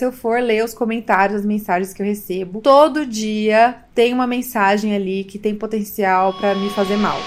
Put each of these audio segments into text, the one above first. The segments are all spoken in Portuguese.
se eu for ler os comentários, as mensagens que eu recebo, todo dia tem uma mensagem ali que tem potencial para me fazer mal.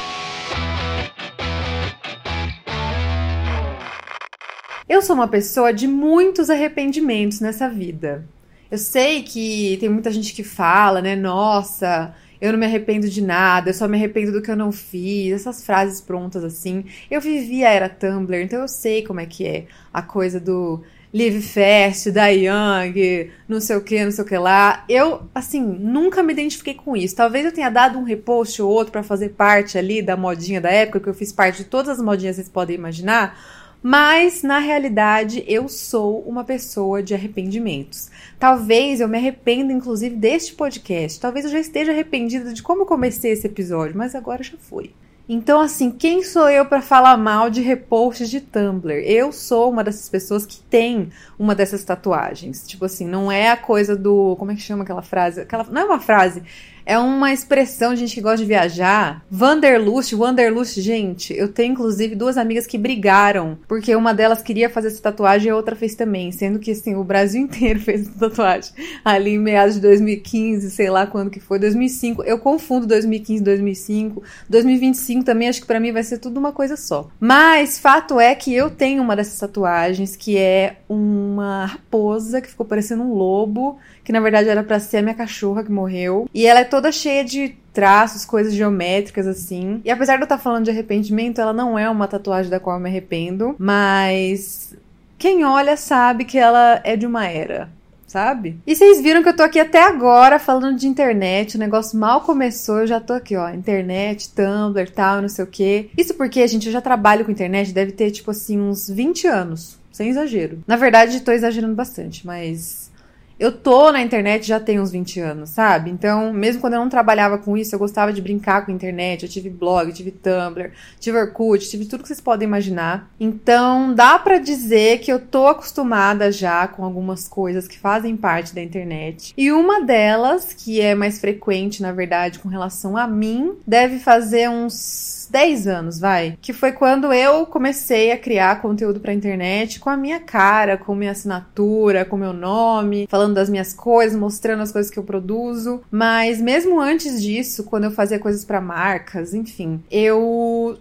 Eu sou uma pessoa de muitos arrependimentos nessa vida. Eu sei que tem muita gente que fala, né? Nossa, eu não me arrependo de nada, eu só me arrependo do que eu não fiz, essas frases prontas assim. Eu vivi a era Tumblr, então eu sei como é que é a coisa do Live Fast, da Young, não sei o que, não sei o que lá. Eu, assim, nunca me identifiquei com isso. Talvez eu tenha dado um repost ou outro para fazer parte ali da modinha da época, que eu fiz parte de todas as modinhas que vocês podem imaginar mas, na realidade, eu sou uma pessoa de arrependimentos. Talvez eu me arrependa, inclusive, deste podcast. Talvez eu já esteja arrependida de como eu comecei esse episódio, mas agora já foi. Então, assim, quem sou eu para falar mal de reposts de Tumblr? Eu sou uma dessas pessoas que tem uma dessas tatuagens. Tipo assim, não é a coisa do. Como é que chama aquela frase? Aquela, não é uma frase. É uma expressão gente que gosta de viajar. Wanderlust, Wanderlust, gente. Eu tenho inclusive duas amigas que brigaram porque uma delas queria fazer essa tatuagem e a outra fez também, sendo que assim, o Brasil inteiro fez essa tatuagem ali em meados de 2015, sei lá quando que foi, 2005. Eu confundo 2015 e 2005. 2025 também acho que para mim vai ser tudo uma coisa só. Mas fato é que eu tenho uma dessas tatuagens que é uma raposa que ficou parecendo um lobo que na verdade era para ser a minha cachorra que morreu. E ela é toda cheia de traços, coisas geométricas assim. E apesar de eu estar falando de arrependimento, ela não é uma tatuagem da qual eu me arrependo, mas quem olha sabe que ela é de uma era. Sabe? E vocês viram que eu tô aqui até agora falando de internet, o negócio mal começou, eu já tô aqui, ó, internet, Tumblr, tal, não sei o quê. Isso porque, gente, eu já trabalho com internet, deve ter, tipo assim, uns 20 anos, sem exagero. Na verdade, tô exagerando bastante, mas eu tô na internet já tem uns 20 anos, sabe? Então, mesmo quando eu não trabalhava com isso, eu gostava de brincar com a internet. Eu tive blog, tive Tumblr, tive Orkut, tive tudo que vocês podem imaginar. Então, dá para dizer que eu tô acostumada já com algumas coisas que fazem parte da internet. E uma delas, que é mais frequente, na verdade, com relação a mim, deve fazer uns 10 anos, vai. Que foi quando eu comecei a criar conteúdo pra internet com a minha cara, com minha assinatura, com meu nome, falando das minhas coisas, mostrando as coisas que eu produzo. Mas mesmo antes disso, quando eu fazia coisas para marcas, enfim, eu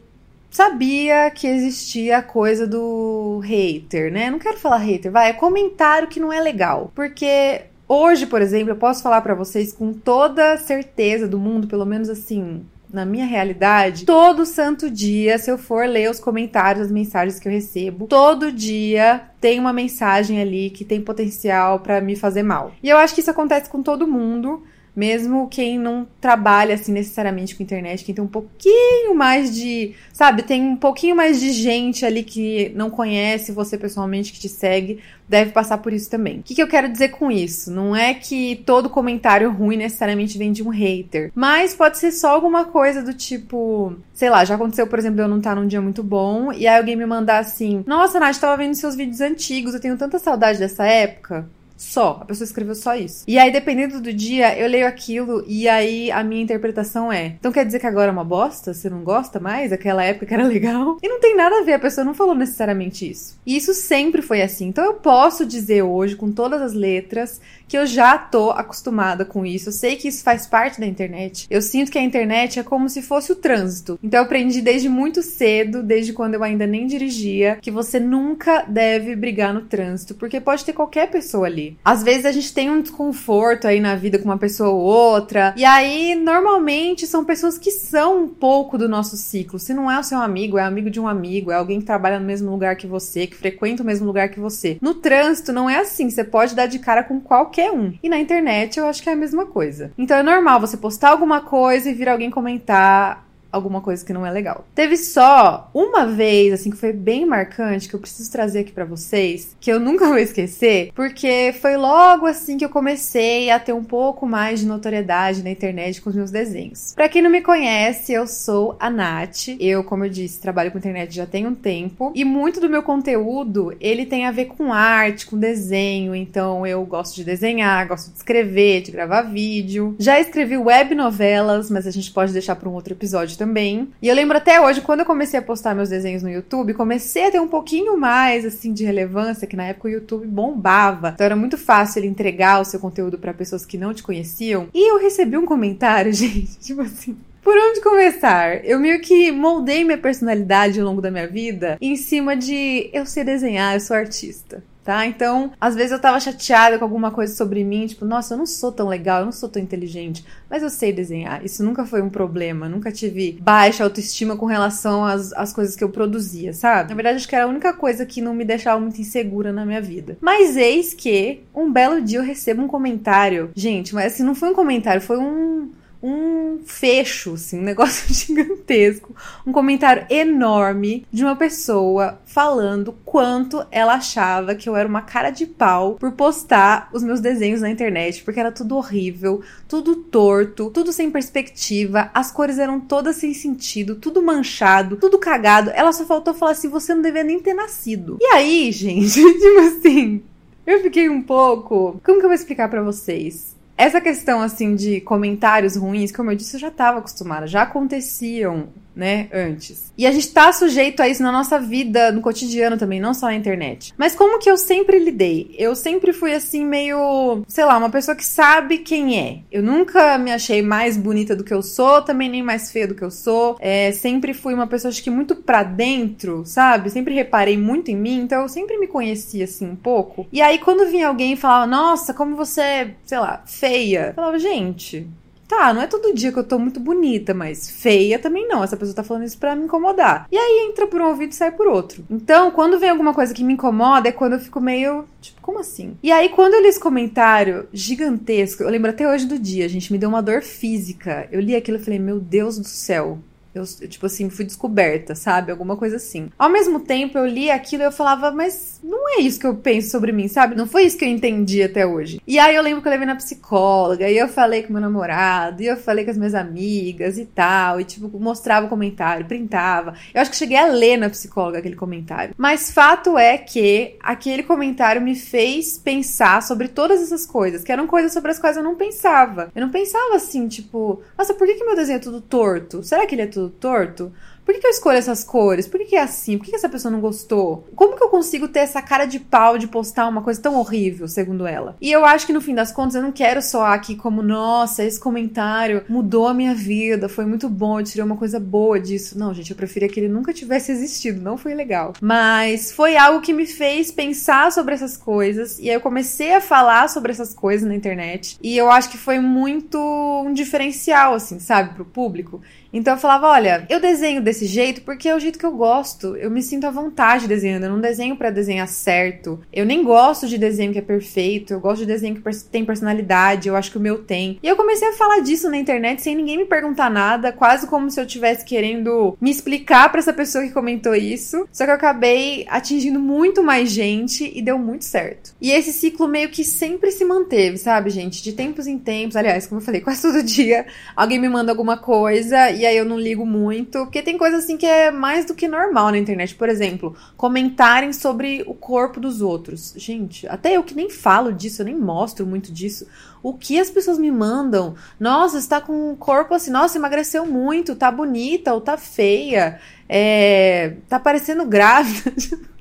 sabia que existia a coisa do hater, né? Não quero falar hater, vai, é comentário que não é legal. Porque hoje, por exemplo, eu posso falar para vocês com toda certeza do mundo, pelo menos assim, na minha realidade, todo santo dia, se eu for ler os comentários, as mensagens que eu recebo, todo dia tem uma mensagem ali que tem potencial para me fazer mal. E eu acho que isso acontece com todo mundo. Mesmo quem não trabalha assim necessariamente com internet, quem tem um pouquinho mais de, sabe, tem um pouquinho mais de gente ali que não conhece você pessoalmente, que te segue, deve passar por isso também. O que, que eu quero dizer com isso? Não é que todo comentário ruim necessariamente vem de um hater, mas pode ser só alguma coisa do tipo, sei lá, já aconteceu, por exemplo, eu não estar num dia muito bom e aí alguém me mandar assim: Nossa, Nath, tava vendo seus vídeos antigos, eu tenho tanta saudade dessa época. Só. A pessoa escreveu só isso. E aí, dependendo do dia, eu leio aquilo e aí a minha interpretação é: então quer dizer que agora é uma bosta? Você não gosta mais? Aquela época que era legal? E não tem nada a ver, a pessoa não falou necessariamente isso. E isso sempre foi assim. Então eu posso dizer hoje, com todas as letras, que eu já tô acostumada com isso. Eu sei que isso faz parte da internet. Eu sinto que a internet é como se fosse o trânsito. Então eu aprendi desde muito cedo, desde quando eu ainda nem dirigia, que você nunca deve brigar no trânsito, porque pode ter qualquer pessoa ali. Às vezes a gente tem um desconforto aí na vida com uma pessoa ou outra, e aí normalmente são pessoas que são um pouco do nosso ciclo. Se não é o seu amigo, é amigo de um amigo, é alguém que trabalha no mesmo lugar que você, que frequenta o mesmo lugar que você. No trânsito não é assim, você pode dar de cara com qualquer um. E na internet eu acho que é a mesma coisa. Então é normal você postar alguma coisa e vir alguém comentar alguma coisa que não é legal. Teve só uma vez, assim, que foi bem marcante, que eu preciso trazer aqui para vocês, que eu nunca vou esquecer, porque foi logo assim que eu comecei a ter um pouco mais de notoriedade na internet com os meus desenhos. Para quem não me conhece, eu sou a Nath. Eu, como eu disse, trabalho com internet já tem um tempo e muito do meu conteúdo, ele tem a ver com arte, com desenho, então eu gosto de desenhar, gosto de escrever, de gravar vídeo. Já escrevi web novelas, mas a gente pode deixar para um outro episódio também. E eu lembro até hoje, quando eu comecei a postar meus desenhos no YouTube, comecei a ter um pouquinho mais, assim, de relevância, que na época o YouTube bombava. Então era muito fácil ele entregar o seu conteúdo para pessoas que não te conheciam. E eu recebi um comentário, gente, tipo assim, por onde começar? Eu meio que moldei minha personalidade ao longo da minha vida em cima de eu sei desenhar, eu sou artista tá? Então, às vezes eu tava chateada com alguma coisa sobre mim, tipo, nossa, eu não sou tão legal, eu não sou tão inteligente, mas eu sei desenhar. Isso nunca foi um problema, nunca tive baixa autoestima com relação às, às coisas que eu produzia, sabe? Na verdade, acho que era a única coisa que não me deixava muito insegura na minha vida. Mas eis que um belo dia eu recebo um comentário. Gente, mas assim, não foi um comentário, foi um um fecho, assim, um negócio gigantesco, um comentário enorme de uma pessoa falando quanto ela achava que eu era uma cara de pau por postar os meus desenhos na internet, porque era tudo horrível, tudo torto, tudo sem perspectiva, as cores eram todas sem sentido, tudo manchado, tudo cagado. Ela só faltou falar assim: você não devia nem ter nascido. E aí, gente, tipo assim, eu fiquei um pouco. Como que eu vou explicar para vocês? Essa questão assim de comentários ruins, como eu disse, eu já estava acostumada, já aconteciam né, antes. E a gente tá sujeito a isso na nossa vida, no cotidiano também, não só na internet. Mas como que eu sempre lidei? Eu sempre fui assim meio, sei lá, uma pessoa que sabe quem é. Eu nunca me achei mais bonita do que eu sou, também nem mais feia do que eu sou. É, sempre fui uma pessoa acho que muito pra dentro, sabe? Sempre reparei muito em mim, então eu sempre me conhecia assim um pouco. E aí quando vinha alguém e falava: "Nossa, como você, é, sei lá, feia". Eu falava: "Gente, Tá, não é todo dia que eu tô muito bonita, mas feia também não. Essa pessoa tá falando isso pra me incomodar. E aí entra por um ouvido e sai por outro. Então, quando vem alguma coisa que me incomoda, é quando eu fico meio. Tipo, como assim? E aí, quando eu li esse comentário gigantesco, eu lembro até hoje do dia, gente me deu uma dor física. Eu li aquilo e falei, meu Deus do céu. Eu, tipo assim, fui descoberta, sabe? Alguma coisa assim. Ao mesmo tempo, eu li aquilo e eu falava, mas não é isso que eu penso sobre mim, sabe? Não foi isso que eu entendi até hoje. E aí eu lembro que eu levei na psicóloga, e eu falei com meu namorado, e eu falei com as minhas amigas e tal, e tipo, mostrava o comentário, printava. Eu acho que cheguei a ler na psicóloga aquele comentário. Mas fato é que aquele comentário me fez pensar sobre todas essas coisas, que eram coisas sobre as quais eu não pensava. Eu não pensava assim, tipo, nossa, por que, que meu desenho é tudo torto? Será que ele é tudo tudo torto? Por que, que eu escolho essas cores? Por que, que é assim? Por que, que essa pessoa não gostou? Como que eu consigo ter essa cara de pau de postar uma coisa tão horrível, segundo ela? E eu acho que no fim das contas eu não quero soar aqui como, nossa, esse comentário mudou a minha vida, foi muito bom, eu tirei uma coisa boa disso. Não, gente, eu preferia que ele nunca tivesse existido, não foi legal. Mas foi algo que me fez pensar sobre essas coisas e aí eu comecei a falar sobre essas coisas na internet. E eu acho que foi muito um diferencial, assim, sabe, pro público. Então eu falava, olha, eu desenho desse jeito porque é o jeito que eu gosto. Eu me sinto à vontade desenhando. Eu não desenho para desenhar certo. Eu nem gosto de desenho que é perfeito. Eu gosto de desenho que tem personalidade. Eu acho que o meu tem. E eu comecei a falar disso na internet sem ninguém me perguntar nada, quase como se eu estivesse querendo me explicar para essa pessoa que comentou isso. Só que eu acabei atingindo muito mais gente e deu muito certo. E esse ciclo meio que sempre se manteve, sabe, gente? De tempos em tempos. Aliás, como eu falei, quase todo dia alguém me manda alguma coisa e aí eu não ligo muito, porque tem coisa assim que é mais do que normal na internet. Por exemplo, comentarem sobre o corpo dos outros. Gente, até eu que nem falo disso, eu nem mostro muito disso. O que as pessoas me mandam? Nossa, está com um corpo assim, nossa, emagreceu muito, tá bonita ou tá feia, é, tá parecendo grávida.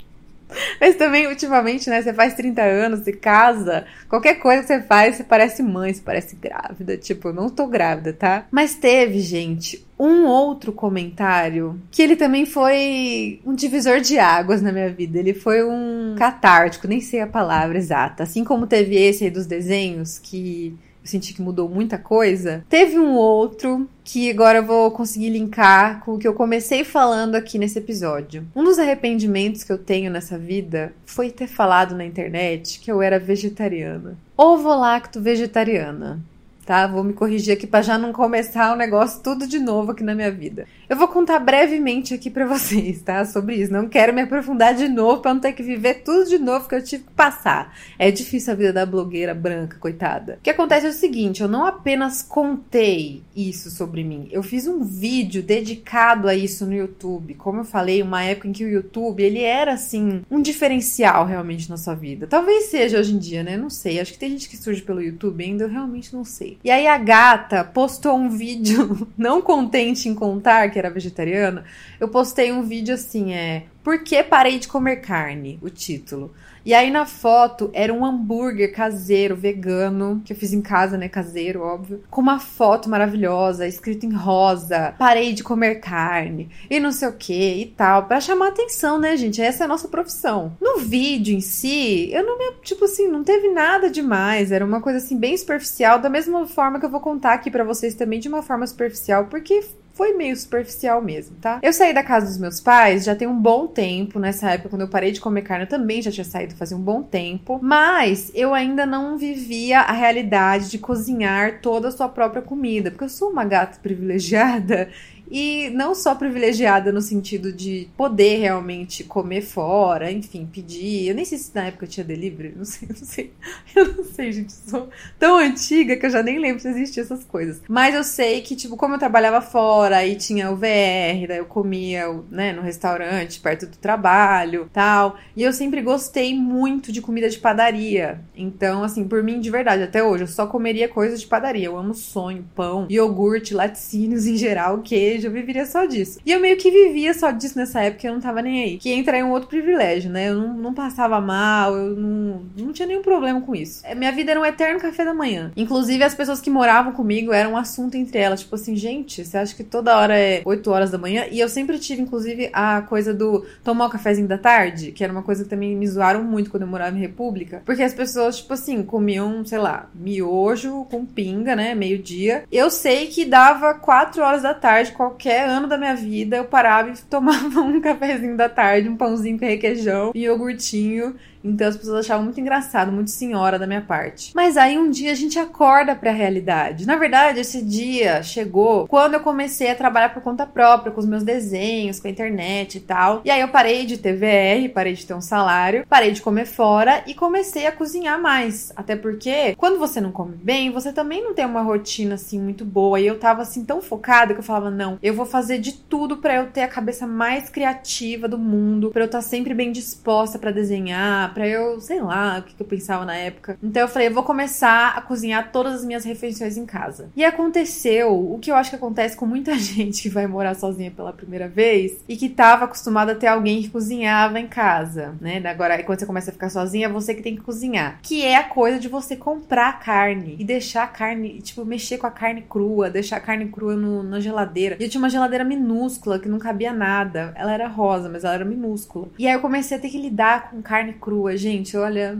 Mas também, ultimamente, né? Você faz 30 anos, se casa, qualquer coisa que você faz, você parece mãe, você parece grávida. Tipo, eu não tô grávida, tá? Mas teve, gente, um outro comentário que ele também foi um divisor de águas na minha vida. Ele foi um catártico, nem sei a palavra exata. Assim como teve esse aí dos desenhos que senti que mudou muita coisa. Teve um outro que agora eu vou conseguir linkar com o que eu comecei falando aqui nesse episódio. Um dos arrependimentos que eu tenho nessa vida foi ter falado na internet que eu era vegetariana. Ovo-lacto vegetariana tá? Vou me corrigir aqui para já não começar o negócio tudo de novo aqui na minha vida. Eu vou contar brevemente aqui para vocês, tá? Sobre isso. Não quero me aprofundar de novo para não ter que viver tudo de novo que eu tive que passar. É difícil a vida da blogueira branca, coitada. O que acontece é o seguinte: eu não apenas contei isso sobre mim, eu fiz um vídeo dedicado a isso no YouTube. Como eu falei, uma época em que o YouTube ele era assim um diferencial realmente na sua vida. Talvez seja hoje em dia, né? Não sei. Acho que tem gente que surge pelo YouTube ainda, eu realmente não sei. E aí a gata postou um vídeo, não contente em contar que era vegetariana, eu postei um vídeo assim, é Por que parei de comer carne? O título. E aí na foto era um hambúrguer caseiro, vegano, que eu fiz em casa, né? Caseiro, óbvio. Com uma foto maravilhosa, escrito em rosa. Parei de comer carne. E não sei o que e tal. para chamar atenção, né, gente? Essa é a nossa profissão. No vídeo em si, eu não me. Tipo assim, não teve nada demais. Era uma coisa assim, bem superficial. Da mesma forma que eu vou contar aqui para vocês também, de uma forma superficial, porque foi meio superficial mesmo, tá? Eu saí da casa dos meus pais já tem um bom tempo. Nessa época, quando eu parei de comer carne, eu também já tinha saído fazia um bom tempo. Mas eu ainda não vivia a realidade de cozinhar toda a sua própria comida. Porque eu sou uma gata privilegiada e não só privilegiada no sentido de poder realmente comer fora, enfim, pedir. Eu nem sei se na época tinha delivery, não sei, não sei. Eu não sei, gente, sou tão antiga que eu já nem lembro se existiam essas coisas. Mas eu sei que, tipo, como eu trabalhava fora, aí tinha o VR, daí eu comia, né, no restaurante, perto do trabalho, tal. E eu sempre gostei muito de comida de padaria. Então, assim, por mim, de verdade, até hoje, eu só comeria coisas de padaria. Eu amo sonho, pão, iogurte, laticínios em geral, queijo eu viveria só disso. E eu meio que vivia só disso nessa época, eu não tava nem aí. Que entra em um outro privilégio, né? Eu não, não passava mal, eu não, não tinha nenhum problema com isso. É, minha vida era um eterno café da manhã. Inclusive, as pessoas que moravam comigo eram um assunto entre elas. Tipo assim, gente, você acha que toda hora é 8 horas da manhã? E eu sempre tive, inclusive, a coisa do tomar o cafezinho da tarde, que era uma coisa que também me zoaram muito quando eu morava em República. Porque as pessoas, tipo assim, comiam, sei lá, miojo com pinga, né? Meio-dia. Eu sei que dava 4 horas da tarde, qualquer ano da minha vida, eu parava e tomava um cafezinho da tarde, um pãozinho com requeijão e iogurtinho então as pessoas achavam muito engraçado, muito senhora da minha parte. Mas aí um dia a gente acorda para a realidade. Na verdade, esse dia chegou quando eu comecei a trabalhar por conta própria, com os meus desenhos, com a internet e tal. E aí eu parei de ter VR, parei de ter um salário, parei de comer fora e comecei a cozinhar mais. Até porque quando você não come bem, você também não tem uma rotina assim muito boa. E eu tava assim tão focada que eu falava: "Não, eu vou fazer de tudo para eu ter a cabeça mais criativa do mundo, para eu estar sempre bem disposta para desenhar, pra eu, sei lá, o que, que eu pensava na época. Então eu falei, eu vou começar a cozinhar todas as minhas refeições em casa. E aconteceu o que eu acho que acontece com muita gente que vai morar sozinha pela primeira vez e que tava acostumada a ter alguém que cozinhava em casa, né? Agora, quando você começa a ficar sozinha, é você que tem que cozinhar. Que é a coisa de você comprar carne e deixar a carne, tipo, mexer com a carne crua, deixar a carne crua no, na geladeira. E eu tinha uma geladeira minúscula que não cabia nada. Ela era rosa, mas ela era minúscula. E aí eu comecei a ter que lidar com carne crua rua, gente, olha,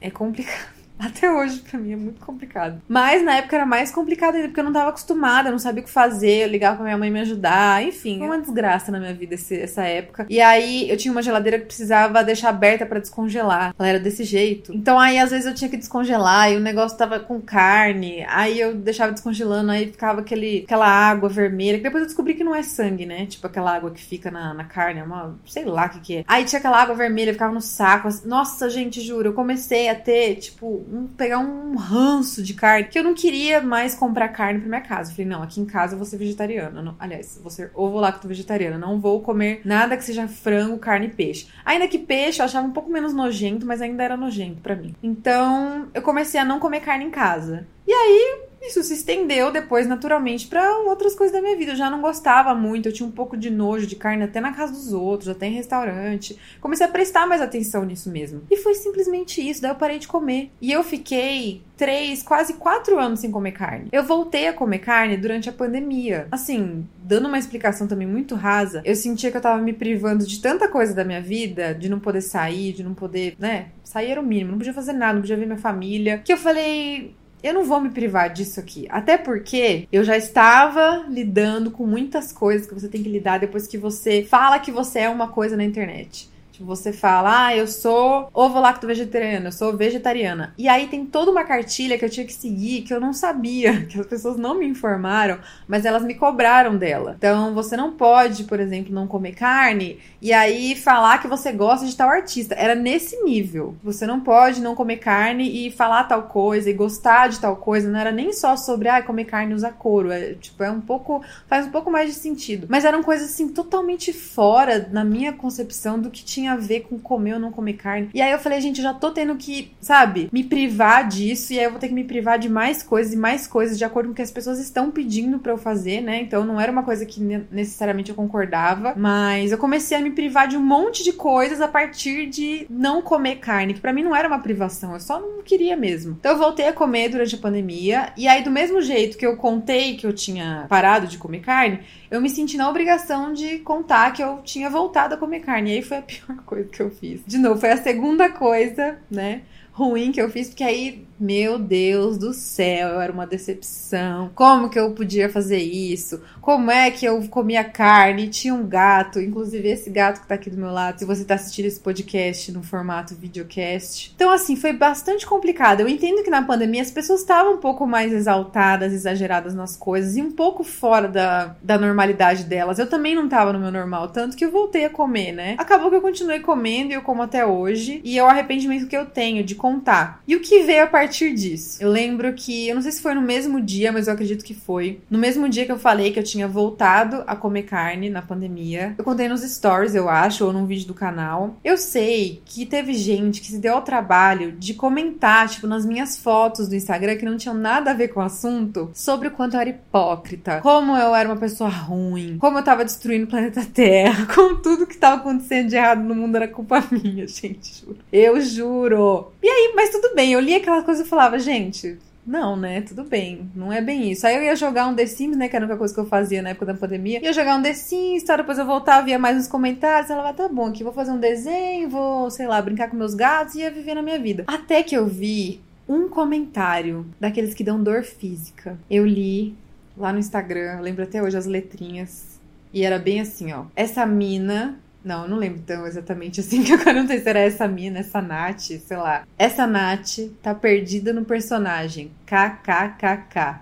é complicado. Até hoje, pra mim, é muito complicado. Mas na época era mais complicado ainda, porque eu não tava acostumada, eu não sabia o que fazer, eu ligava pra minha mãe me ajudar, enfim, foi uma desgraça na minha vida esse, essa época. E aí eu tinha uma geladeira que precisava deixar aberta para descongelar. Ela era desse jeito. Então aí às vezes eu tinha que descongelar e o negócio tava com carne, aí eu deixava descongelando, aí ficava aquele, aquela água vermelha, que depois eu descobri que não é sangue, né? Tipo aquela água que fica na, na carne, é uma, sei lá o que que é. Aí tinha aquela água vermelha, ficava no saco. Assim, nossa, gente, juro, eu comecei a ter, tipo, um, pegar um ranço de carne, que eu não queria mais comprar carne pra minha casa. Eu falei, não, aqui em casa eu vou ser vegetariana. Não, aliás, vou ser ovo lacto vegetariana. Não vou comer nada que seja frango, carne e peixe. Ainda que peixe eu achava um pouco menos nojento, mas ainda era nojento para mim. Então, eu comecei a não comer carne em casa. E aí, isso se estendeu depois naturalmente para outras coisas da minha vida. Eu já não gostava muito, eu tinha um pouco de nojo de carne até na casa dos outros, até em restaurante. Comecei a prestar mais atenção nisso mesmo. E foi simplesmente isso, daí eu parei de comer. E eu fiquei três, quase quatro anos sem comer carne. Eu voltei a comer carne durante a pandemia. Assim, dando uma explicação também muito rasa, eu sentia que eu tava me privando de tanta coisa da minha vida, de não poder sair, de não poder, né? Sair era o mínimo, não podia fazer nada, não podia ver minha família. Que eu falei, eu não vou me privar disso aqui. Até porque eu já estava lidando com muitas coisas que você tem que lidar depois que você fala que você é uma coisa na internet. Tipo, você fala, ah, eu sou ovo-lacto vegetariana, eu sou vegetariana. E aí tem toda uma cartilha que eu tinha que seguir que eu não sabia, que as pessoas não me informaram, mas elas me cobraram dela. Então, você não pode, por exemplo, não comer carne e aí falar que você gosta de tal artista. Era nesse nível. Você não pode não comer carne e falar tal coisa e gostar de tal coisa. Não era nem só sobre, ah, comer carne usar couro. É, tipo, é um pouco. faz um pouco mais de sentido. Mas eram coisas assim totalmente fora na minha concepção do que tinha a ver com comer ou não comer carne. E aí eu falei, gente, eu já tô tendo que, sabe, me privar disso. E aí eu vou ter que me privar de mais coisas e mais coisas de acordo com o que as pessoas estão pedindo para eu fazer, né? Então não era uma coisa que necessariamente eu concordava. Mas eu comecei a me privar de um monte de coisas a partir de não comer carne, que para mim não era uma privação, eu só não queria mesmo. Então eu voltei a comer durante a pandemia. E aí, do mesmo jeito que eu contei que eu tinha parado de comer carne, eu me senti na obrigação de contar que eu tinha voltado a comer carne. E aí foi a pior coisa que eu fiz. De novo, foi a segunda coisa, né? Ruim que eu fiz, porque aí meu Deus do céu, eu era uma decepção. Como que eu podia fazer isso? Como é que eu comia carne? Tinha um gato, inclusive esse gato que tá aqui do meu lado, se você tá assistindo esse podcast no formato videocast. Então, assim, foi bastante complicado. Eu entendo que na pandemia as pessoas estavam um pouco mais exaltadas, exageradas nas coisas e um pouco fora da, da normalidade delas. Eu também não tava no meu normal, tanto que eu voltei a comer, né? Acabou que eu continuei comendo e eu como até hoje. E é o arrependimento que eu tenho de contar. E o que veio a partir disso. Eu lembro que, eu não sei se foi no mesmo dia, mas eu acredito que foi. No mesmo dia que eu falei que eu tinha voltado a comer carne na pandemia. Eu contei nos stories, eu acho, ou num vídeo do canal. Eu sei que teve gente que se deu ao trabalho de comentar, tipo, nas minhas fotos do Instagram que não tinham nada a ver com o assunto, sobre o quanto eu era hipócrita, como eu era uma pessoa ruim, como eu tava destruindo o planeta Terra, como tudo que tava acontecendo de errado no mundo era culpa minha, gente, juro. Eu juro. E aí, mas tudo bem, eu li aquela coisa eu falava, gente, não, né? Tudo bem. Não é bem isso. Aí eu ia jogar um The Sims, né? Que era a única coisa que eu fazia na época da pandemia. Ia jogar um The Sims, tá? depois eu voltava, via mais uns comentários. Ela tá bom, aqui vou fazer um desenho, vou, sei lá, brincar com meus gatos e ia viver na minha vida. Até que eu vi um comentário daqueles que dão dor física. Eu li lá no Instagram, lembro até hoje as letrinhas. E era bem assim, ó. Essa mina não, não lembro tão exatamente assim, que agora não sei se era essa mina, essa Nath, sei lá. Essa Nath tá perdida no personagem. KKKK.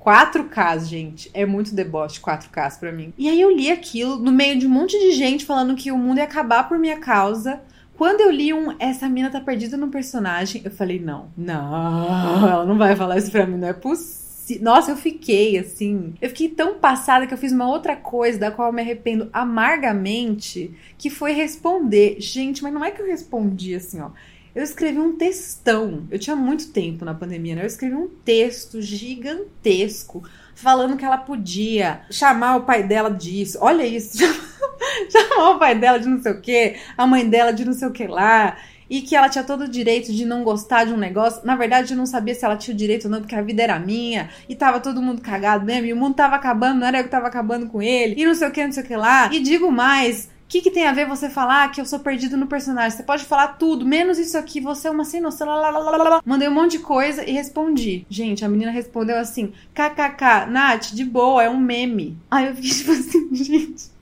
4Ks, gente. É muito deboche 4Ks pra mim. E aí eu li aquilo no meio de um monte de gente falando que o mundo ia acabar por minha causa. Quando eu li um Essa mina tá perdida no personagem, eu falei, não, não, ela não vai falar isso pra mim, não é possível nossa, eu fiquei assim. Eu fiquei tão passada que eu fiz uma outra coisa da qual eu me arrependo amargamente, que foi responder. Gente, mas não é que eu respondi assim, ó. Eu escrevi um textão. Eu tinha muito tempo na pandemia, né? Eu escrevi um texto gigantesco falando que ela podia chamar o pai dela disso. Olha isso. chamar o pai dela de não sei o que, a mãe dela de não sei o que lá e que ela tinha todo o direito de não gostar de um negócio. Na verdade, eu não sabia se ela tinha o direito ou não, porque a vida era minha e tava todo mundo cagado mesmo, e o mundo tava acabando, não era eu que tava acabando com ele, e não sei o que, não sei o que lá. E digo mais. O que, que tem a ver você falar que eu sou perdido no personagem? Você pode falar tudo, menos isso aqui, você é uma sem noção. Mandei um monte de coisa e respondi. Gente, a menina respondeu assim: kkk, Nath, de boa, é um meme. Aí eu fiquei tipo assim, gente.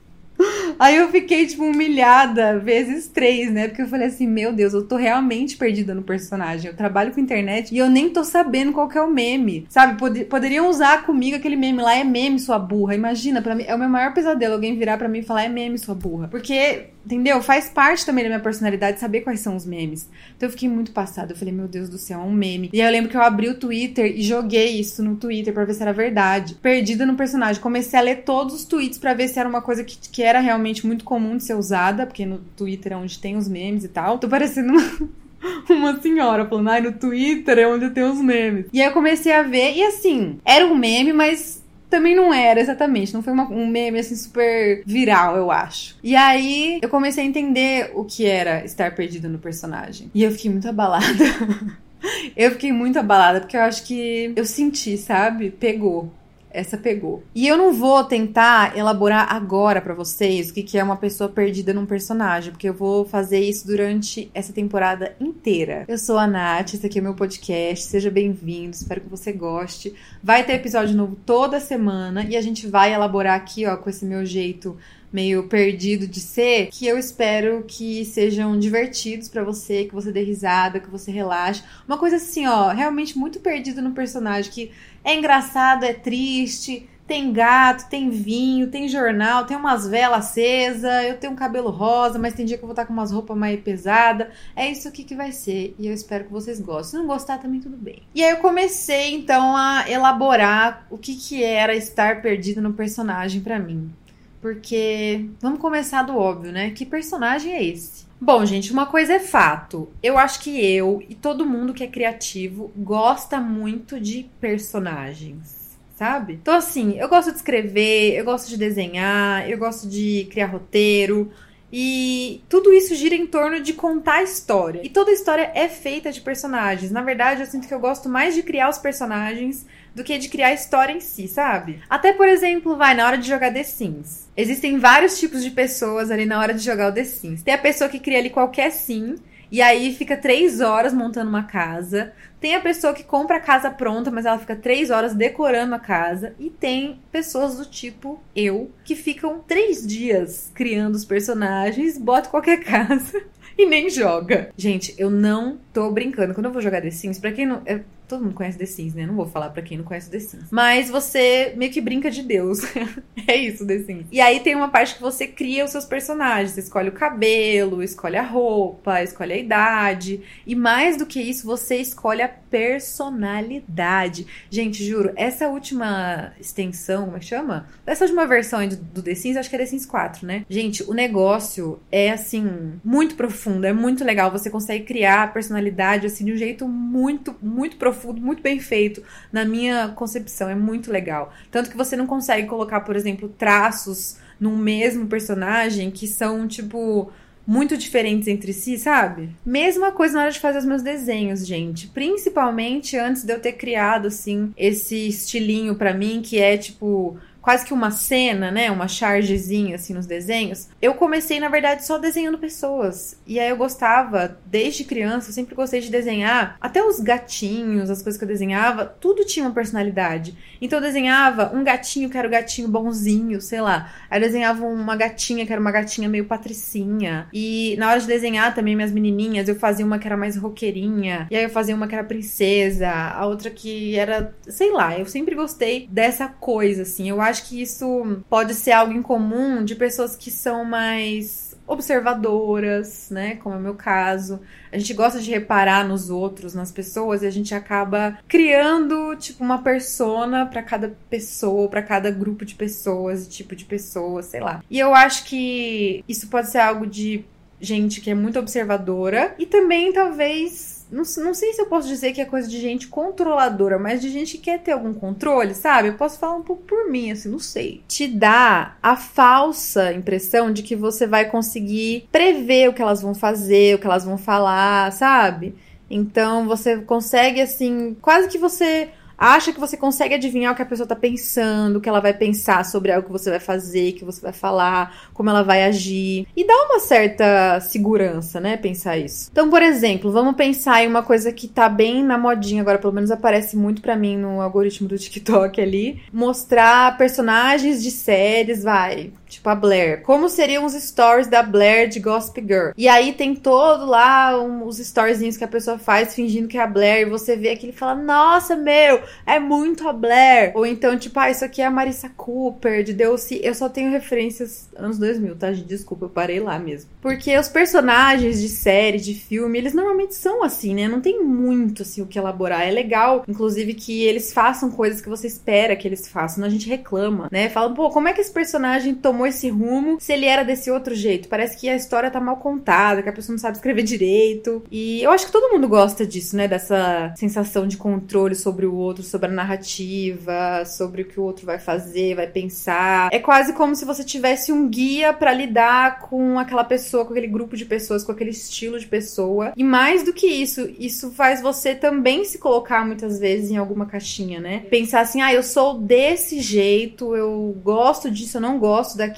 Aí eu fiquei, tipo, humilhada vezes três, né? Porque eu falei assim, meu Deus, eu tô realmente perdida no personagem. Eu trabalho com internet e eu nem tô sabendo qual que é o meme. Sabe? Pod poderiam usar comigo aquele meme lá, é meme, sua burra. Imagina, para mim, é o meu maior pesadelo alguém virar para mim e falar, é meme, sua burra. Porque Entendeu? Faz parte também da minha personalidade saber quais são os memes. Então eu fiquei muito passada. Eu falei, meu Deus do céu, é um meme. E aí eu lembro que eu abri o Twitter e joguei isso no Twitter para ver se era verdade. Perdida no personagem. Comecei a ler todos os tweets para ver se era uma coisa que, que era realmente muito comum de ser usada, porque no Twitter é onde tem os memes e tal. Tô parecendo uma. uma senhora falando, ai, no Twitter é onde tem os memes. E aí eu comecei a ver, e assim, era um meme, mas também não era exatamente, não foi uma, um meme assim super viral, eu acho. E aí eu comecei a entender o que era estar perdido no personagem. E eu fiquei muito abalada. eu fiquei muito abalada porque eu acho que eu senti, sabe? Pegou essa pegou. E eu não vou tentar elaborar agora para vocês o que, é uma pessoa perdida num personagem, porque eu vou fazer isso durante essa temporada inteira. Eu sou a Nath, esse aqui é meu podcast, seja bem-vindo, espero que você goste. Vai ter episódio novo toda semana e a gente vai elaborar aqui, ó, com esse meu jeito meio perdido de ser, que eu espero que sejam divertidos para você, que você dê risada, que você relaxe. Uma coisa assim, ó, realmente muito perdido no personagem, que é engraçado, é triste, tem gato, tem vinho, tem jornal, tem umas velas acesas, eu tenho um cabelo rosa, mas tem dia que eu vou estar com umas roupas mais pesadas. É isso aqui que vai ser. E eu espero que vocês gostem. Se não gostar, também tudo bem. E aí eu comecei, então, a elaborar o que, que era estar perdido no personagem para mim. Porque vamos começar do óbvio, né? Que personagem é esse? Bom, gente, uma coisa é fato. Eu acho que eu e todo mundo que é criativo gosta muito de personagens sabe? Então, assim, eu gosto de escrever, eu gosto de desenhar, eu gosto de criar roteiro. E tudo isso gira em torno de contar a história. E toda história é feita de personagens. Na verdade, eu sinto que eu gosto mais de criar os personagens do que de criar a história em si, sabe? Até, por exemplo, vai na hora de jogar The Sims. Existem vários tipos de pessoas ali na hora de jogar o The Sims. Tem a pessoa que cria ali qualquer sim, e aí fica três horas montando uma casa. Tem a pessoa que compra a casa pronta, mas ela fica três horas decorando a casa. E tem pessoas do tipo eu, que ficam três dias criando os personagens, bota qualquer casa e nem joga. Gente, eu não tô brincando. Quando eu vou jogar The Sims, pra quem não. É, todo mundo conhece The Sims, né? Não vou falar pra quem não conhece The Sims. Mas você meio que brinca de Deus. é isso, The Sims. E aí tem uma parte que você cria os seus personagens. Você escolhe o cabelo, escolhe a roupa, escolhe a idade. E mais do que isso, você escolhe a personalidade. Gente, juro, essa última extensão, como é que chama? Essa última versão do, do The Sims, acho que é The Sims 4, né? Gente, o negócio é assim, muito profundo, é muito legal. Você consegue criar a personalidade assim de um jeito muito, muito profundo, muito bem feito. Na minha concepção, é muito legal. Tanto que você não consegue colocar, por exemplo, traços num mesmo personagem que são tipo muito diferentes entre si, sabe? Mesma coisa na hora de fazer os meus desenhos, gente. Principalmente antes de eu ter criado, assim, esse estilinho para mim, que é tipo quase que uma cena, né? Uma chargezinha assim nos desenhos. Eu comecei, na verdade, só desenhando pessoas. E aí eu gostava, desde criança, eu sempre gostei de desenhar. Até os gatinhos, as coisas que eu desenhava, tudo tinha uma personalidade. Então eu desenhava um gatinho que era o gatinho bonzinho, sei lá. Aí eu desenhava uma gatinha que era uma gatinha meio patricinha. E na hora de desenhar também minhas menininhas, eu fazia uma que era mais roqueirinha. E aí eu fazia uma que era princesa, a outra que era, sei lá, eu sempre gostei dessa coisa assim. Eu acho acho que isso pode ser algo em comum de pessoas que são mais observadoras, né? Como é o meu caso. A gente gosta de reparar nos outros, nas pessoas, e a gente acaba criando, tipo, uma persona para cada pessoa, para cada grupo de pessoas, tipo de pessoas, sei lá. E eu acho que isso pode ser algo de gente que é muito observadora e também talvez não, não sei se eu posso dizer que é coisa de gente controladora, mas de gente que quer ter algum controle, sabe? Eu posso falar um pouco por mim, assim, não sei. Te dá a falsa impressão de que você vai conseguir prever o que elas vão fazer, o que elas vão falar, sabe? Então você consegue, assim, quase que você acha que você consegue adivinhar o que a pessoa tá pensando, o que ela vai pensar sobre algo que você vai fazer, que você vai falar, como ela vai agir. E dá uma certa segurança, né, pensar isso. Então, por exemplo, vamos pensar em uma coisa que tá bem na modinha agora, pelo menos aparece muito para mim no algoritmo do TikTok ali, mostrar personagens de séries, vai, tipo a Blair. Como seriam os stories da Blair de Gossip Girl? E aí tem todo lá um, os storyzinhos que a pessoa faz fingindo que é a Blair e você vê aquilo e fala: "Nossa, meu, é muito a Blair". Ou então tipo, ah, isso aqui é a Marissa Cooper de Deus. Eu só tenho referências anos 2000, tá? Desculpa, eu parei lá mesmo. Porque os personagens de série, de filme, eles normalmente são assim, né? Não tem muito assim o que elaborar. É legal, inclusive, que eles façam coisas que você espera que eles façam. Não a gente reclama, né? Fala, pô, como é que esse personagem tomou esse rumo se ele era desse outro jeito? Parece que a história tá mal contada, que a pessoa não sabe escrever direito. E eu acho que todo mundo gosta disso, né? Dessa sensação de controle sobre o outro, sobre a narrativa, sobre o que o outro vai fazer, vai pensar. É quase como se você tivesse um guia para lidar com aquela pessoa, com aquele grupo de pessoas, com aquele estilo de pessoa. E mais do que isso, isso faz você também se colocar muitas vezes em alguma caixinha, né? Pensar assim, ah, eu sou desse jeito, eu gosto disso, eu não gosto daquilo,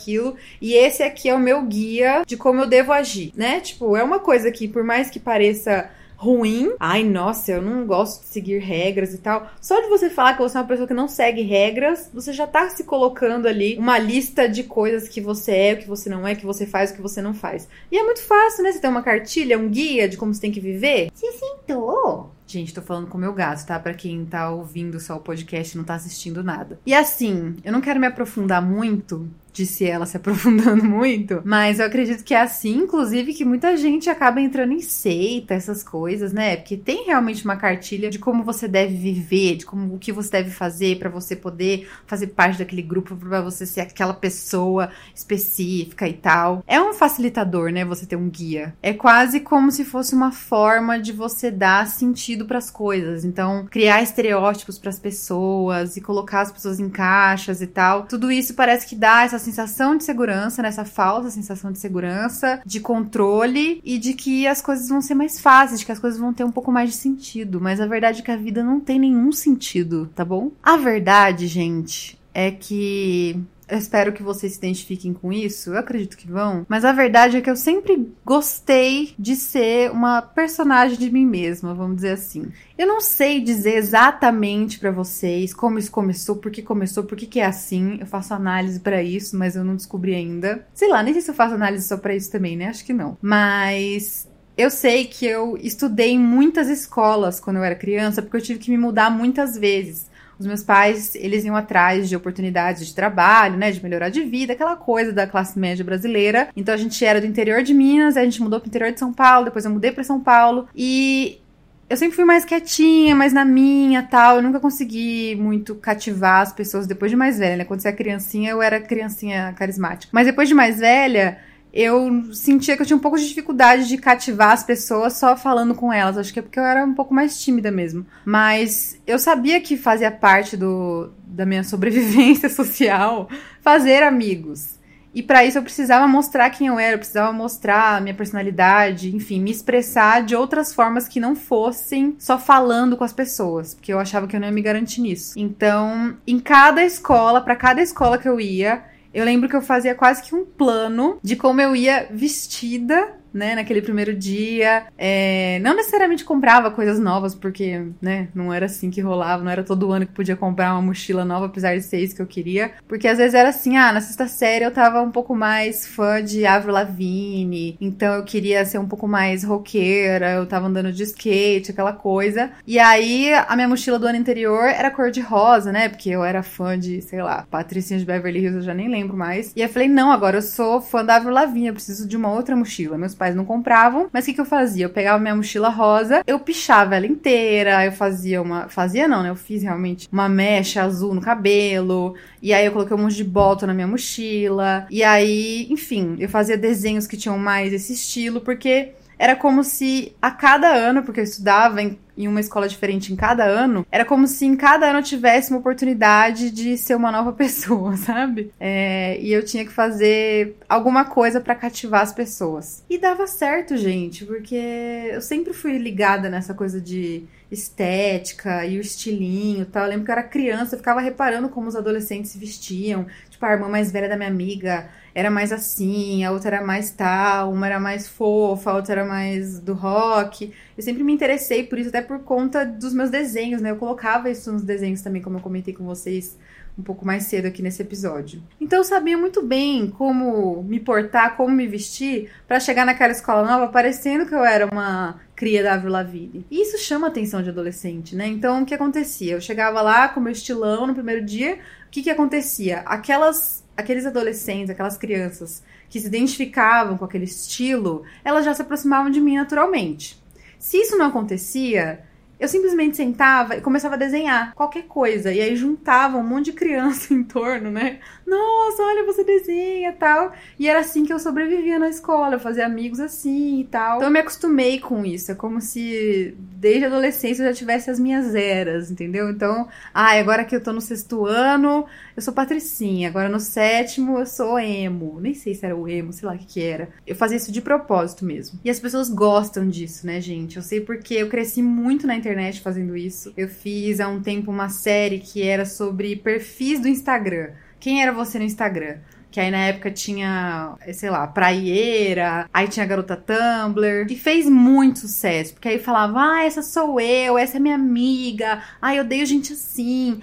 e esse aqui é o meu guia de como eu devo agir, né? Tipo, é uma coisa que, por mais que pareça ruim. Ai, nossa, eu não gosto de seguir regras e tal. Só de você falar que você é uma pessoa que não segue regras, você já tá se colocando ali uma lista de coisas que você é, o que você não é, que você faz, o que você não faz. E é muito fácil, né? Você tem uma cartilha, um guia de como você tem que viver. Se sentou. Gente, tô falando com o meu gato, tá? Pra quem tá ouvindo só o podcast e não tá assistindo nada. E assim, eu não quero me aprofundar muito, disse ela se aprofundando muito, mas eu acredito que é assim, inclusive, que muita gente acaba entrando em seita, essas coisas, né? Porque tem realmente uma cartilha de como você deve viver, de como o que você deve fazer para você poder fazer parte daquele grupo, para você ser aquela pessoa específica e tal. É um facilitador, né? Você ter um guia. É quase como se fosse uma forma de você dar sentido para as coisas. Então, criar estereótipos para as pessoas e colocar as pessoas em caixas e tal. Tudo isso parece que dá essa sensação de segurança, nessa falsa sensação de segurança, de controle e de que as coisas vão ser mais fáceis, de que as coisas vão ter um pouco mais de sentido. Mas a verdade é que a vida não tem nenhum sentido, tá bom? A verdade, gente, é que eu espero que vocês se identifiquem com isso. Eu acredito que vão. Mas a verdade é que eu sempre gostei de ser uma personagem de mim mesma, vamos dizer assim. Eu não sei dizer exatamente para vocês como isso começou, por que começou, por que, que é assim. Eu faço análise para isso, mas eu não descobri ainda. Sei lá, nem sei se eu faço análise só para isso também, né? Acho que não. Mas eu sei que eu estudei em muitas escolas quando eu era criança, porque eu tive que me mudar muitas vezes. Os meus pais, eles iam atrás de oportunidades de trabalho, né, de melhorar de vida, aquela coisa da classe média brasileira. Então a gente era do interior de Minas, a gente mudou pro interior de São Paulo, depois eu mudei para São Paulo e eu sempre fui mais quietinha, mais na minha, tal. Eu nunca consegui muito cativar as pessoas depois de mais velha, né? Quando você é criancinha, eu era criancinha carismática. Mas depois de mais velha, eu sentia que eu tinha um pouco de dificuldade de cativar as pessoas só falando com elas. Acho que é porque eu era um pouco mais tímida mesmo. Mas eu sabia que fazia parte do, da minha sobrevivência social fazer amigos. E para isso eu precisava mostrar quem eu era, eu precisava mostrar a minha personalidade, enfim, me expressar de outras formas que não fossem só falando com as pessoas, porque eu achava que eu não ia me garantir nisso. Então, em cada escola, para cada escola que eu ia, eu lembro que eu fazia quase que um plano de como eu ia vestida né, naquele primeiro dia. É, não necessariamente comprava coisas novas, porque, né, não era assim que rolava, não era todo ano que podia comprar uma mochila nova, apesar de ser isso que eu queria. Porque às vezes era assim, ah, na sexta série eu tava um pouco mais fã de Avril Lavigne, então eu queria ser um pouco mais roqueira, eu tava andando de skate, aquela coisa. E aí a minha mochila do ano anterior era cor de rosa, né, porque eu era fã de, sei lá, Patricinha de Beverly Hills, eu já nem lembro mais. E eu falei, não, agora eu sou fã da Avril Lavigne, eu preciso de uma outra mochila. Meus pais pais não compravam. Mas o que, que eu fazia? Eu pegava minha mochila rosa, eu pichava ela inteira, eu fazia uma. Fazia não, né? Eu fiz realmente uma mecha azul no cabelo. E aí eu coloquei um monte de bottom na minha mochila. E aí, enfim, eu fazia desenhos que tinham mais esse estilo, porque era como se a cada ano, porque eu estudava em, em, uma escola diferente em cada ano, era como se em cada ano eu tivesse uma oportunidade de ser uma nova pessoa, sabe? É, e eu tinha que fazer alguma coisa para cativar as pessoas. E dava certo, gente, porque eu sempre fui ligada nessa coisa de estética e o estilinho tal. Eu lembro que eu era criança, eu ficava reparando como os adolescentes se vestiam. Tipo, a irmã mais velha da minha amiga era mais assim, a outra era mais tal, uma era mais fofa, a outra era mais do rock. Eu sempre me interessei por isso, até por conta dos meus desenhos, né? Eu colocava isso nos desenhos também, como eu comentei com vocês um pouco mais cedo aqui nesse episódio. Então eu sabia muito bem como me portar, como me vestir para chegar naquela escola nova parecendo que eu era uma cria da Avril Lavigne. E isso chama a atenção de adolescente, né? Então o que acontecia? Eu chegava lá com meu estilão no primeiro dia, o que que acontecia? Aquelas aqueles adolescentes, aquelas crianças que se identificavam com aquele estilo, elas já se aproximavam de mim naturalmente. Se isso não acontecia, eu simplesmente sentava e começava a desenhar qualquer coisa. E aí juntava um monte de criança em torno, né? Nossa, olha, você desenha tal. E era assim que eu sobrevivia na escola. Eu fazia amigos assim e tal. Então eu me acostumei com isso. É como se desde a adolescência eu já tivesse as minhas eras, entendeu? Então, ah, agora que eu tô no sexto ano, eu sou patricinha. Agora no sétimo eu sou emo. Nem sei se era o emo, sei lá o que que era. Eu fazia isso de propósito mesmo. E as pessoas gostam disso, né, gente? Eu sei porque eu cresci muito na internet internet fazendo isso. Eu fiz há um tempo uma série que era sobre perfis do Instagram. Quem era você no Instagram? Que aí na época tinha, sei lá, praieira, aí tinha a garota Tumblr, e fez muito sucesso, porque aí falava, ah, essa sou eu, essa é minha amiga, ah, eu odeio gente assim,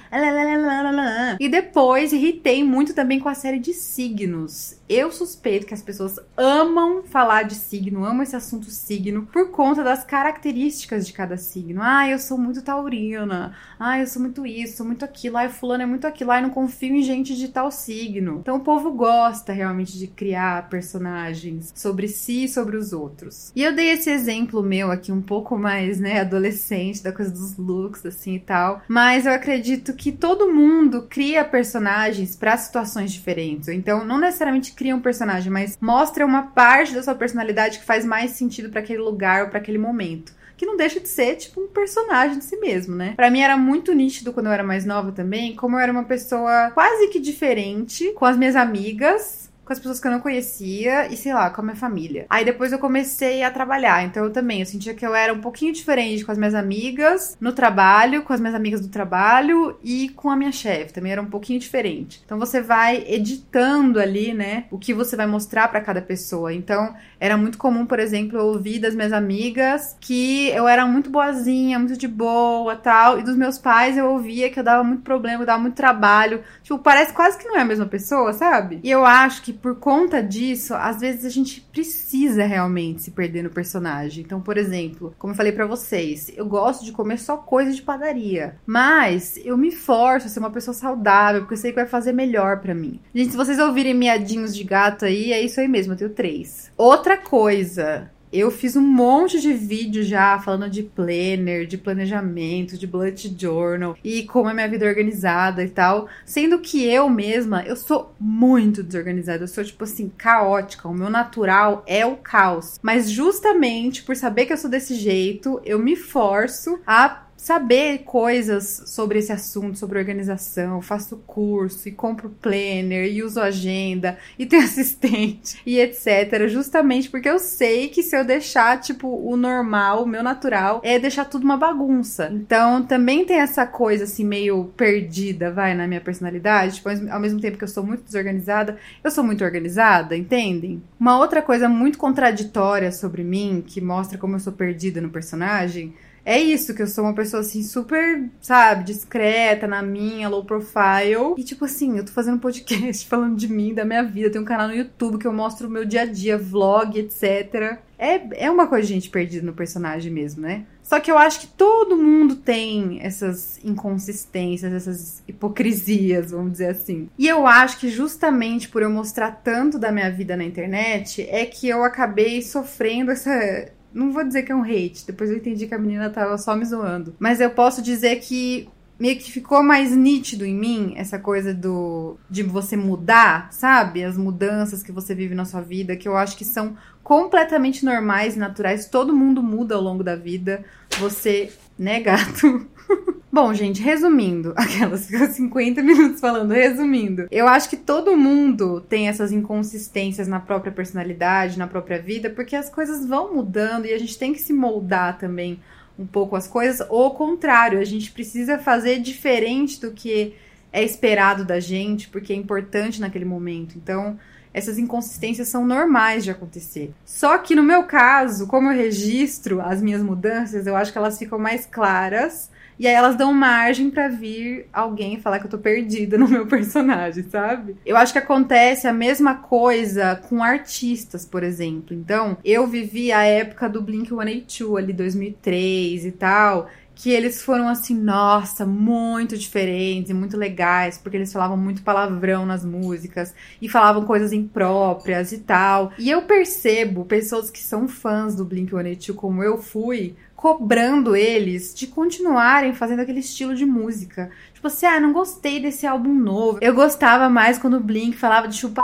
e depois irritei muito também com a série de signos. Eu suspeito que as pessoas amam falar de signo, amam esse assunto signo, por conta das características de cada signo. Ah, eu sou muito taurina, ah, eu sou muito isso, sou muito aquilo, ah, fulano é muito aquilo, ah, eu não confio em gente de tal signo. Então o povo gosta realmente de criar personagens sobre si e sobre os outros. E eu dei esse exemplo meu aqui um pouco mais, né, adolescente, da coisa dos looks, assim e tal. Mas eu acredito que todo mundo cria personagens para situações diferentes. Então, não necessariamente cria um personagem, mas mostra uma parte da sua personalidade que faz mais sentido para aquele lugar ou para aquele momento que não deixa de ser, tipo, um personagem de si mesmo, né? Para mim era muito nítido quando eu era mais nova também, como eu era uma pessoa quase que diferente com as minhas amigas com as pessoas que eu não conhecia e, sei lá, com a minha família. Aí depois eu comecei a trabalhar, então eu também, eu sentia que eu era um pouquinho diferente com as minhas amigas no trabalho, com as minhas amigas do trabalho e com a minha chefe, também era um pouquinho diferente. Então você vai editando ali, né, o que você vai mostrar para cada pessoa. Então era muito comum, por exemplo, eu ouvir das minhas amigas que eu era muito boazinha, muito de boa, tal, e dos meus pais eu ouvia que eu dava muito problema, eu dava muito trabalho. Tipo, parece quase que não é a mesma pessoa, sabe? E eu acho que por conta disso, às vezes a gente precisa realmente se perder no personagem. Então, por exemplo, como eu falei para vocês, eu gosto de comer só coisa de padaria, mas eu me forço a ser uma pessoa saudável, porque eu sei que vai fazer melhor para mim. Gente, se vocês ouvirem miadinhos de gato aí, é isso aí mesmo, eu tenho três. Outra coisa, eu fiz um monte de vídeo já falando de planner, de planejamento, de bullet journal e como é minha vida organizada e tal. Sendo que eu mesma, eu sou muito desorganizada. Eu sou, tipo assim, caótica. O meu natural é o caos. Mas justamente por saber que eu sou desse jeito, eu me forço a saber coisas sobre esse assunto, sobre organização, faço curso e compro planner e uso agenda e tenho assistente e etc. Justamente porque eu sei que se eu deixar, tipo, o normal, o meu natural, é deixar tudo uma bagunça. Então também tem essa coisa assim meio perdida, vai, na minha personalidade. Tipo, ao mesmo tempo que eu sou muito desorganizada, eu sou muito organizada, entendem? Uma outra coisa muito contraditória sobre mim, que mostra como eu sou perdida no personagem, é isso, que eu sou uma pessoa assim, super, sabe, discreta na minha, low profile. E tipo assim, eu tô fazendo podcast falando de mim, da minha vida. Tem um canal no YouTube que eu mostro o meu dia a dia, vlog, etc. É, é uma coisa de gente perdida no personagem mesmo, né? Só que eu acho que todo mundo tem essas inconsistências, essas hipocrisias, vamos dizer assim. E eu acho que justamente por eu mostrar tanto da minha vida na internet, é que eu acabei sofrendo essa não vou dizer que é um hate, depois eu entendi que a menina tava só me zoando. Mas eu posso dizer que meio que ficou mais nítido em mim essa coisa do de você mudar, sabe? As mudanças que você vive na sua vida, que eu acho que são completamente normais e naturais. Todo mundo muda ao longo da vida. Você, né, gato? Bom, gente, resumindo, aquelas ficam 50 minutos falando, resumindo. Eu acho que todo mundo tem essas inconsistências na própria personalidade, na própria vida, porque as coisas vão mudando e a gente tem que se moldar também um pouco as coisas, ou ao contrário, a gente precisa fazer diferente do que é esperado da gente, porque é importante naquele momento. Então, essas inconsistências são normais de acontecer. Só que no meu caso, como eu registro as minhas mudanças, eu acho que elas ficam mais claras e aí elas dão margem para vir alguém falar que eu tô perdida no meu personagem, sabe? Eu acho que acontece a mesma coisa com artistas, por exemplo. Então, eu vivi a época do Blink-182 ali 2003 e tal, que eles foram assim, nossa, muito diferentes e muito legais, porque eles falavam muito palavrão nas músicas e falavam coisas impróprias e tal. E eu percebo pessoas que são fãs do Blink-182 como eu fui, cobrando eles de continuarem fazendo aquele estilo de música. Tipo assim, ah, não gostei desse álbum novo. Eu gostava mais quando o Blink falava de chupar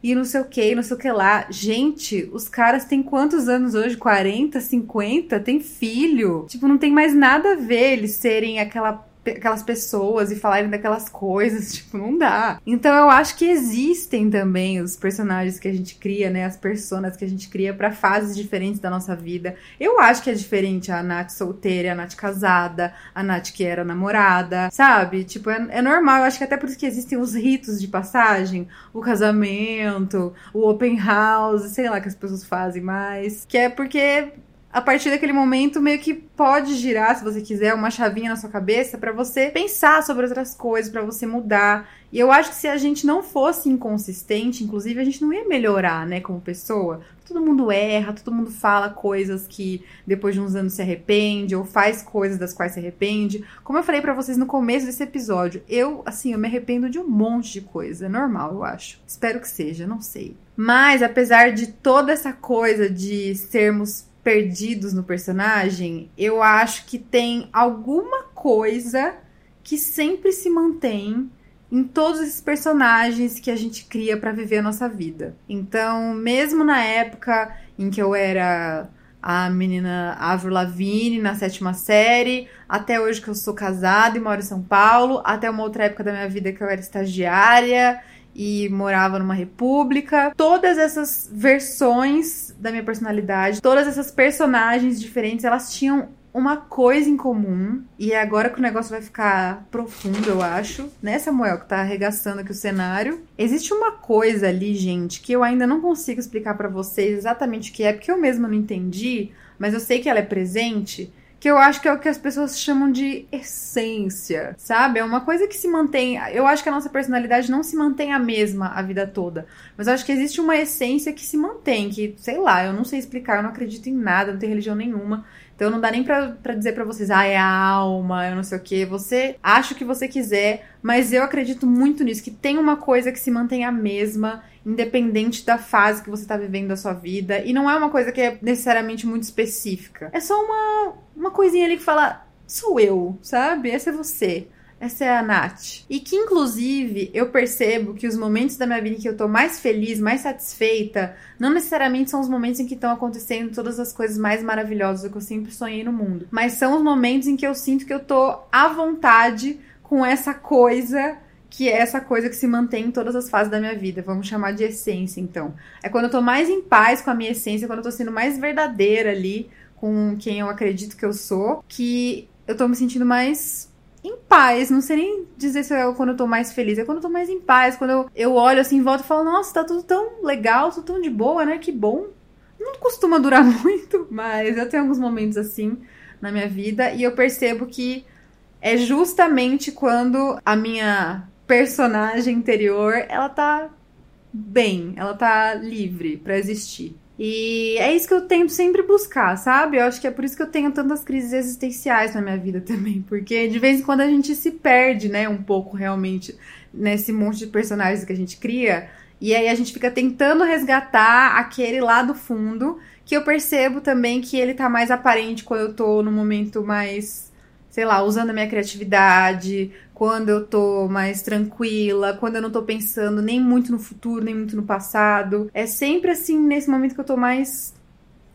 e não sei o que, não sei o que lá. Gente, os caras têm quantos anos hoje? 40, 50? Tem filho? Tipo, não tem mais nada a ver eles serem aquela aquelas pessoas e falarem daquelas coisas, tipo, não dá. Então eu acho que existem também os personagens que a gente cria, né? As personas que a gente cria para fases diferentes da nossa vida. Eu acho que é diferente a Nath solteira, a Nath casada, a Nath que era namorada, sabe? Tipo, é, é normal. Eu acho que até por isso que existem os ritos de passagem, o casamento, o open house, sei lá que as pessoas fazem mais. Que é porque a partir daquele momento meio que pode girar, se você quiser, uma chavinha na sua cabeça para você pensar sobre outras coisas, para você mudar. E eu acho que se a gente não fosse inconsistente, inclusive, a gente não ia melhorar, né, como pessoa. Todo mundo erra, todo mundo fala coisas que depois de uns anos se arrepende ou faz coisas das quais se arrepende. Como eu falei para vocês no começo desse episódio, eu, assim, eu me arrependo de um monte de coisa, é normal, eu acho. Espero que seja, não sei. Mas apesar de toda essa coisa de sermos perdidos no personagem, eu acho que tem alguma coisa que sempre se mantém em todos esses personagens que a gente cria para viver a nossa vida. Então, mesmo na época em que eu era a menina Avril Lavigne na sétima série, até hoje que eu sou casada e moro em São Paulo, até uma outra época da minha vida que eu era estagiária e morava numa república. Todas essas versões da minha personalidade, todas essas personagens diferentes, elas tinham uma coisa em comum. E é agora que o negócio vai ficar profundo, eu acho. Né, Samuel, que tá arregaçando aqui o cenário. Existe uma coisa ali, gente, que eu ainda não consigo explicar para vocês exatamente o que é, porque eu mesma não entendi, mas eu sei que ela é presente que eu acho que é o que as pessoas chamam de essência, sabe? É uma coisa que se mantém. Eu acho que a nossa personalidade não se mantém a mesma a vida toda, mas eu acho que existe uma essência que se mantém, que, sei lá, eu não sei explicar, eu não acredito em nada, não tenho religião nenhuma. Então não dá nem pra, dizer para vocês, ah, é a alma, eu não sei o que. Você acha o que você quiser, mas eu acredito muito nisso, que tem uma coisa que se mantém a mesma independente da fase que você está vivendo da sua vida. E não é uma coisa que é necessariamente muito específica. É só uma, uma coisinha ali que fala: sou eu, sabe? Essa é você. Essa é a Nath. E que, inclusive, eu percebo que os momentos da minha vida em que eu tô mais feliz, mais satisfeita, não necessariamente são os momentos em que estão acontecendo todas as coisas mais maravilhosas que eu sempre sonhei no mundo. Mas são os momentos em que eu sinto que eu tô à vontade com essa coisa que é essa coisa que se mantém em todas as fases da minha vida. Vamos chamar de essência, então. É quando eu tô mais em paz com a minha essência, quando eu tô sendo mais verdadeira ali com quem eu acredito que eu sou, que eu tô me sentindo mais em paz. Não sei nem dizer se é quando eu tô mais feliz, é quando eu tô mais em paz. Quando eu, eu olho assim em volta e falo, nossa, tá tudo tão legal, tudo tão de boa, né? Que bom. Não costuma durar muito, mas eu tenho alguns momentos assim na minha vida e eu percebo que é justamente quando a minha personagem interior, ela tá bem, ela tá livre para existir. E é isso que eu tento sempre buscar, sabe? Eu acho que é por isso que eu tenho tantas crises existenciais na minha vida também, porque de vez em quando a gente se perde, né, um pouco realmente nesse monte de personagens que a gente cria, e aí a gente fica tentando resgatar aquele lá do fundo, que eu percebo também que ele tá mais aparente quando eu tô no momento mais, sei lá, usando a minha criatividade, quando eu tô mais tranquila, quando eu não tô pensando nem muito no futuro, nem muito no passado. É sempre assim nesse momento que eu tô mais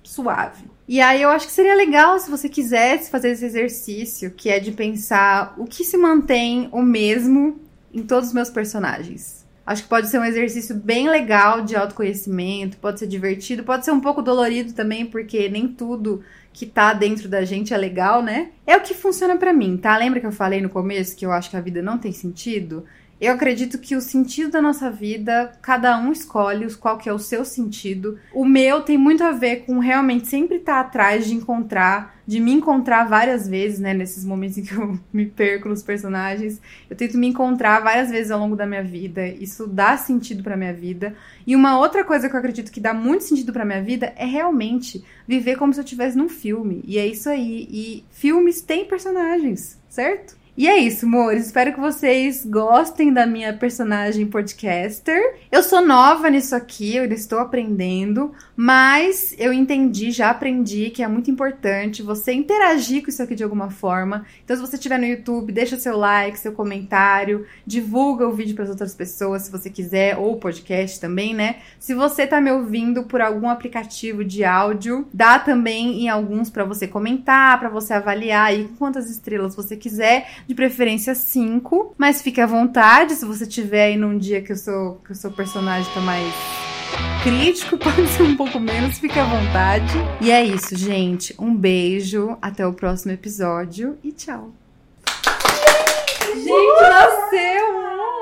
suave. E aí eu acho que seria legal se você quisesse fazer esse exercício, que é de pensar o que se mantém o mesmo em todos os meus personagens. Acho que pode ser um exercício bem legal de autoconhecimento, pode ser divertido, pode ser um pouco dolorido também, porque nem tudo que tá dentro da gente é legal, né? É o que funciona para mim, tá? Lembra que eu falei no começo que eu acho que a vida não tem sentido? Eu acredito que o sentido da nossa vida, cada um escolhe qual que é o seu sentido. O meu tem muito a ver com realmente sempre estar atrás de encontrar, de me encontrar várias vezes, né, nesses momentos em que eu me perco nos personagens. Eu tento me encontrar várias vezes ao longo da minha vida. Isso dá sentido para minha vida. E uma outra coisa que eu acredito que dá muito sentido para minha vida é realmente viver como se eu estivesse num filme. E é isso aí. E filmes têm personagens, certo? E é isso, amores. Espero que vocês gostem da minha personagem podcaster. Eu sou nova nisso aqui, eu ainda estou aprendendo, mas eu entendi, já aprendi que é muito importante você interagir com isso aqui de alguma forma. Então, se você estiver no YouTube, deixa seu like, seu comentário, divulga o vídeo para as outras pessoas se você quiser, ou o podcast também, né? Se você está me ouvindo por algum aplicativo de áudio, dá também em alguns para você comentar, para você avaliar aí quantas estrelas você quiser de preferência cinco, mas fique à vontade se você tiver aí num dia que eu sou que o seu personagem tá mais crítico, pode ser um pouco menos, fique à vontade. E é isso, gente. Um beijo, até o próximo episódio e tchau. Gente, nasceu!